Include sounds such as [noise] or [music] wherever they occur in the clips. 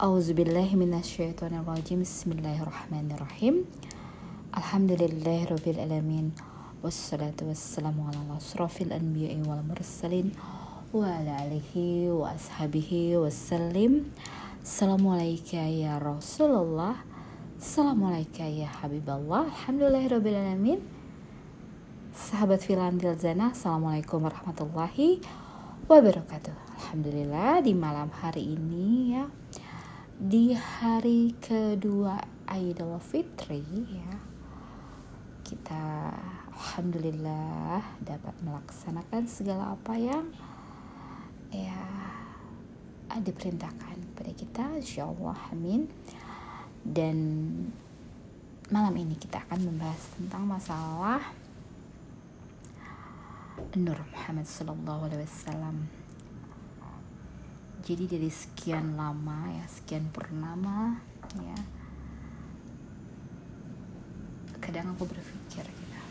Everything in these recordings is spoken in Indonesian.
Auzubillahiminasyaitonirrajim Bismillahirrahmanirrahim. Alhamdulillahirrabbilalamin Wassalatu wassalamu ala asrafil anbiya'i wal Assalamualaikum ya Rasulullah. Assalamualaikum ya Habiballah Alhamdulillahirrabbilalamin Sahabat Filandil Zana Assalamualaikum warahmatullahi wabarakatuh. Alhamdulillah di malam hari ini ya di hari kedua Idul Fitri ya kita alhamdulillah dapat melaksanakan segala apa yang ya diperintahkan kepada kita. Insyaallah amin. Dan malam ini kita akan membahas tentang masalah Nur Muhammad Sallallahu Alaihi Wasallam jadi dari sekian lama ya sekian purnama ya kadang aku berpikir ya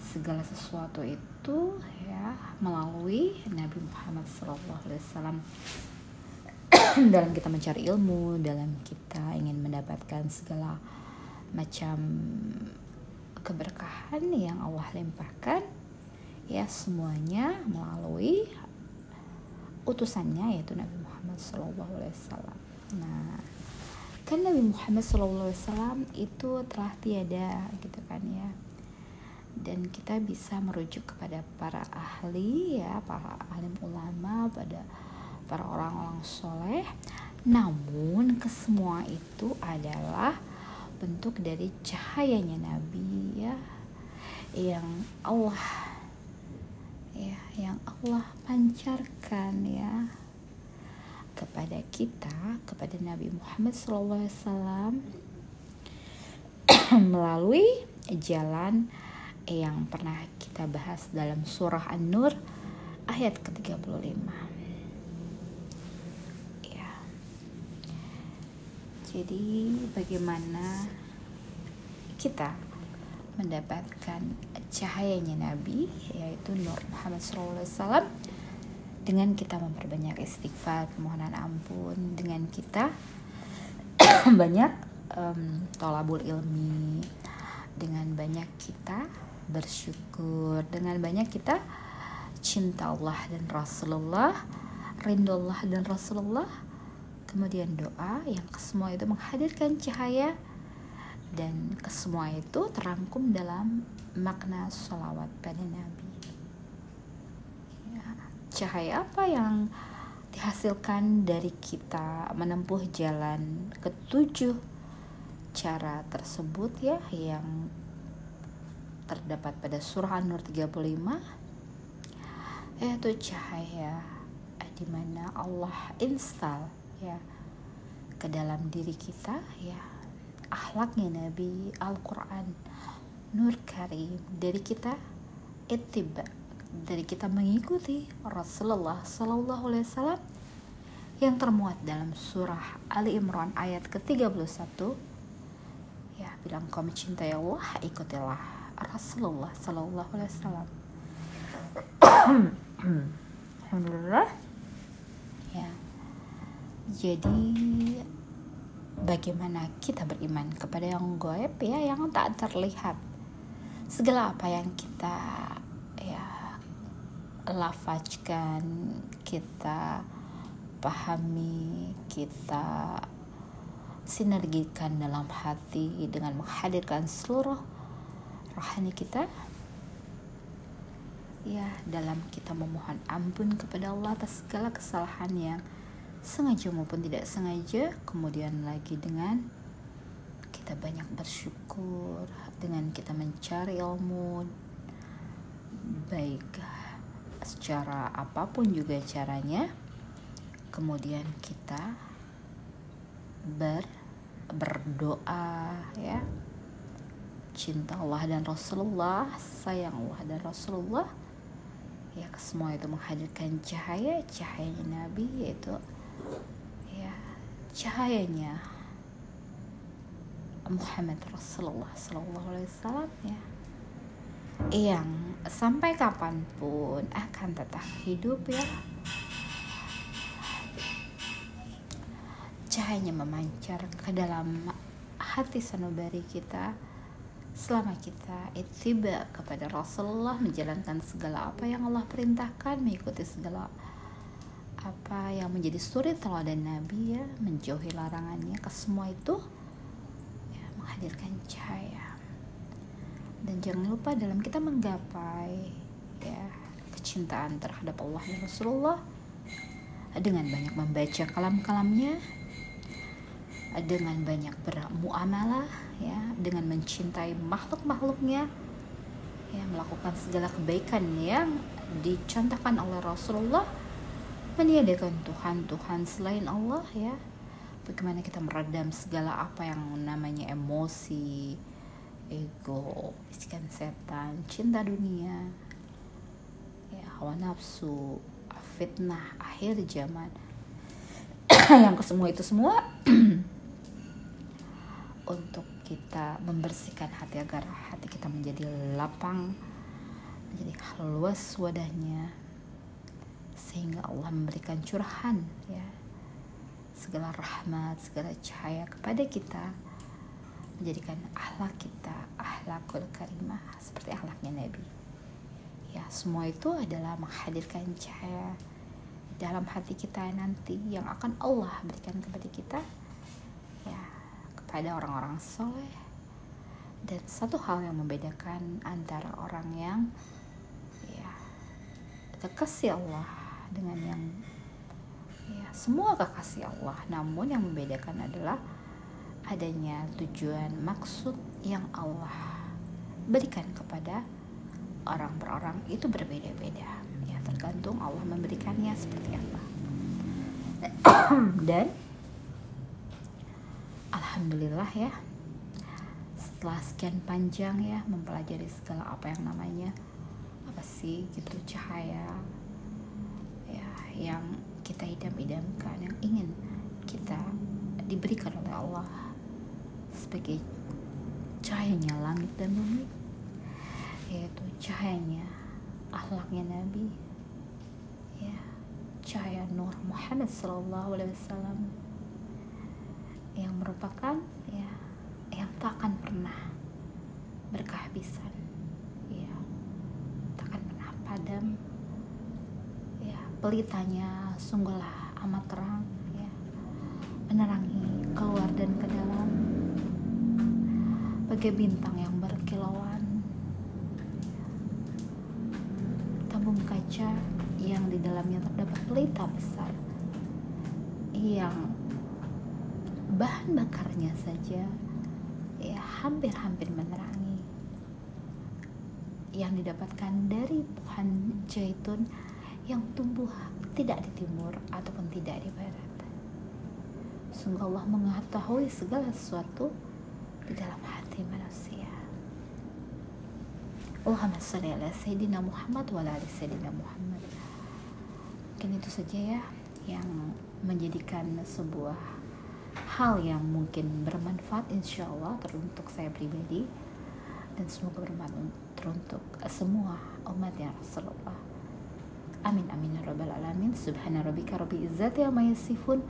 segala sesuatu itu ya melalui Nabi Muhammad SAW [coughs] dalam kita mencari ilmu dalam kita ingin mendapatkan segala macam keberkahan yang Allah limpahkan ya semuanya melalui utusannya yaitu Nabi Muhammad SAW. Nah, kan Nabi Muhammad SAW itu telah tiada gitu kan ya. Dan kita bisa merujuk kepada para ahli ya, para alim ulama, pada para orang-orang soleh. Namun kesemua itu adalah bentuk dari cahayanya Nabi ya, yang Allah ya yang Allah pancarkan ya kepada kita kepada Nabi Muhammad SAW [clears throat] melalui jalan yang pernah kita bahas dalam surah An-Nur ayat ke-35. Ya. Jadi bagaimana kita mendapatkan cahayanya Nabi yaitu Nur Muhammad SAW dengan kita memperbanyak istighfar permohonan ampun dengan kita [coughs] banyak um, tolabul ilmi dengan banyak kita bersyukur dengan banyak kita cinta Allah dan Rasulullah rindu Allah dan Rasulullah kemudian doa yang semua itu menghadirkan cahaya dan kesemua itu terangkum dalam makna sholawat pada Nabi cahaya apa yang dihasilkan dari kita menempuh jalan ketujuh cara tersebut ya yang terdapat pada surah An-Nur 35 yaitu cahaya di mana Allah install ya ke dalam diri kita ya akhlaknya Nabi Al-Quran. Nur Karim dari kita ittiba dari kita mengikuti Rasulullah Sallallahu Alaihi Wasallam yang termuat dalam surah Ali Imran ayat ke-31. Ya bilang kau mencintai Allah ikutilah Rasulullah Sallallahu Alaihi Wasallam. [coughs] Alhamdulillah. Ya. Jadi bagaimana kita beriman kepada yang goib ya yang tak terlihat? Segala apa yang kita lafazkan kita pahami kita sinergikan dalam hati dengan menghadirkan seluruh rohani kita. Ya dalam kita memohon ampun kepada Allah atas segala kesalahan yang sengaja maupun tidak sengaja kemudian lagi dengan kita banyak bersyukur dengan kita mencari ilmu baik secara apa pun juga caranya kemudian kita ber berdoa ya. Cinta Allah dan Rasulullah sayang Allah dan Rasulullah. Ya semua itu menghadirkan cahaya cahayanya Nabi yaitu ya cahayanya Muhammad Rasulullah Sallallahu Alaihi Wasallam ya. Yang sampai kapan pun akan tetap hidup ya. Cahayanya memancar ke dalam hati sanubari kita selama kita ittiba kepada Rasulullah menjalankan segala apa yang Allah perintahkan mengikuti segala apa yang menjadi suri teladan Nabi ya menjauhi larangannya ke semua itu ya, menghadirkan cahaya dan jangan lupa dalam kita menggapai ya kecintaan terhadap Allah dan Rasulullah dengan banyak membaca kalam-kalamnya dengan banyak bermuamalah ya dengan mencintai makhluk-makhluknya ya melakukan segala kebaikan yang dicontohkan oleh Rasulullah meniadakan Tuhan-Tuhan selain Allah ya. Bagaimana kita meredam segala apa yang namanya emosi ego bisikan setan cinta dunia. Ya hawa nafsu fitnah akhir zaman. [clears throat] Yang kesemua itu semua [clears throat] untuk kita membersihkan hati agar hati kita menjadi lapang menjadi luas wadahnya sehingga Allah memberikan curahan ya. Segala rahmat segala cahaya kepada kita menjadikan akhlak kita akhlakul karimah seperti akhlaknya Nabi. Ya semua itu adalah menghadirkan cahaya dalam hati kita nanti yang akan Allah berikan kepada kita pada orang-orang soleh. Dan satu hal yang membedakan antara orang yang ya kekasih Allah dengan yang ya semua kekasih Allah. Namun yang membedakan adalah adanya tujuan maksud yang Allah berikan kepada orang per orang itu berbeda-beda. Ya tergantung Allah memberikannya seperti apa. [clears throat] Dan Alhamdulillah ya setelah sekian panjang ya mempelajari segala apa yang namanya apa sih gitu cahaya ya yang kita idam-idamkan yang ingin kita diberikan oleh Allah sebagai cahayanya langit dan bumi yaitu cahayanya akhlaknya Nabi ya cahaya Nur Muhammad Sallallahu Alaihi Wasallam yang merupakan ya yang tak akan pernah berkehabisan ya tak akan pernah padam ya pelitanya sungguhlah amat terang ya menerangi keluar dan ke dalam bagai bintang yang berkilauan. Tabung kaca yang di dalamnya terdapat pelita besar yang bahan bakarnya saja ya hampir-hampir menerangi. Yang didapatkan dari pohon zaitun yang tumbuh tidak di timur ataupun tidak di barat. Sungguh Allah mengetahui segala sesuatu di dalam hati Allahumma salli ala Sayyidina Muhammad wa ala Sayyidina Muhammad. Mungkin itu saja ya yang menjadikan sebuah hal yang mungkin bermanfaat insya Allah teruntuk saya pribadi. Dan semoga bermanfaat teruntuk semua umat ya Rasulullah. Amin amin ya rabbal alamin. Subhana rabbika rabbi izzati amma yasifun.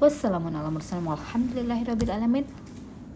Wassalamun ala mursalin. Walhamdulillahi rabbil alamin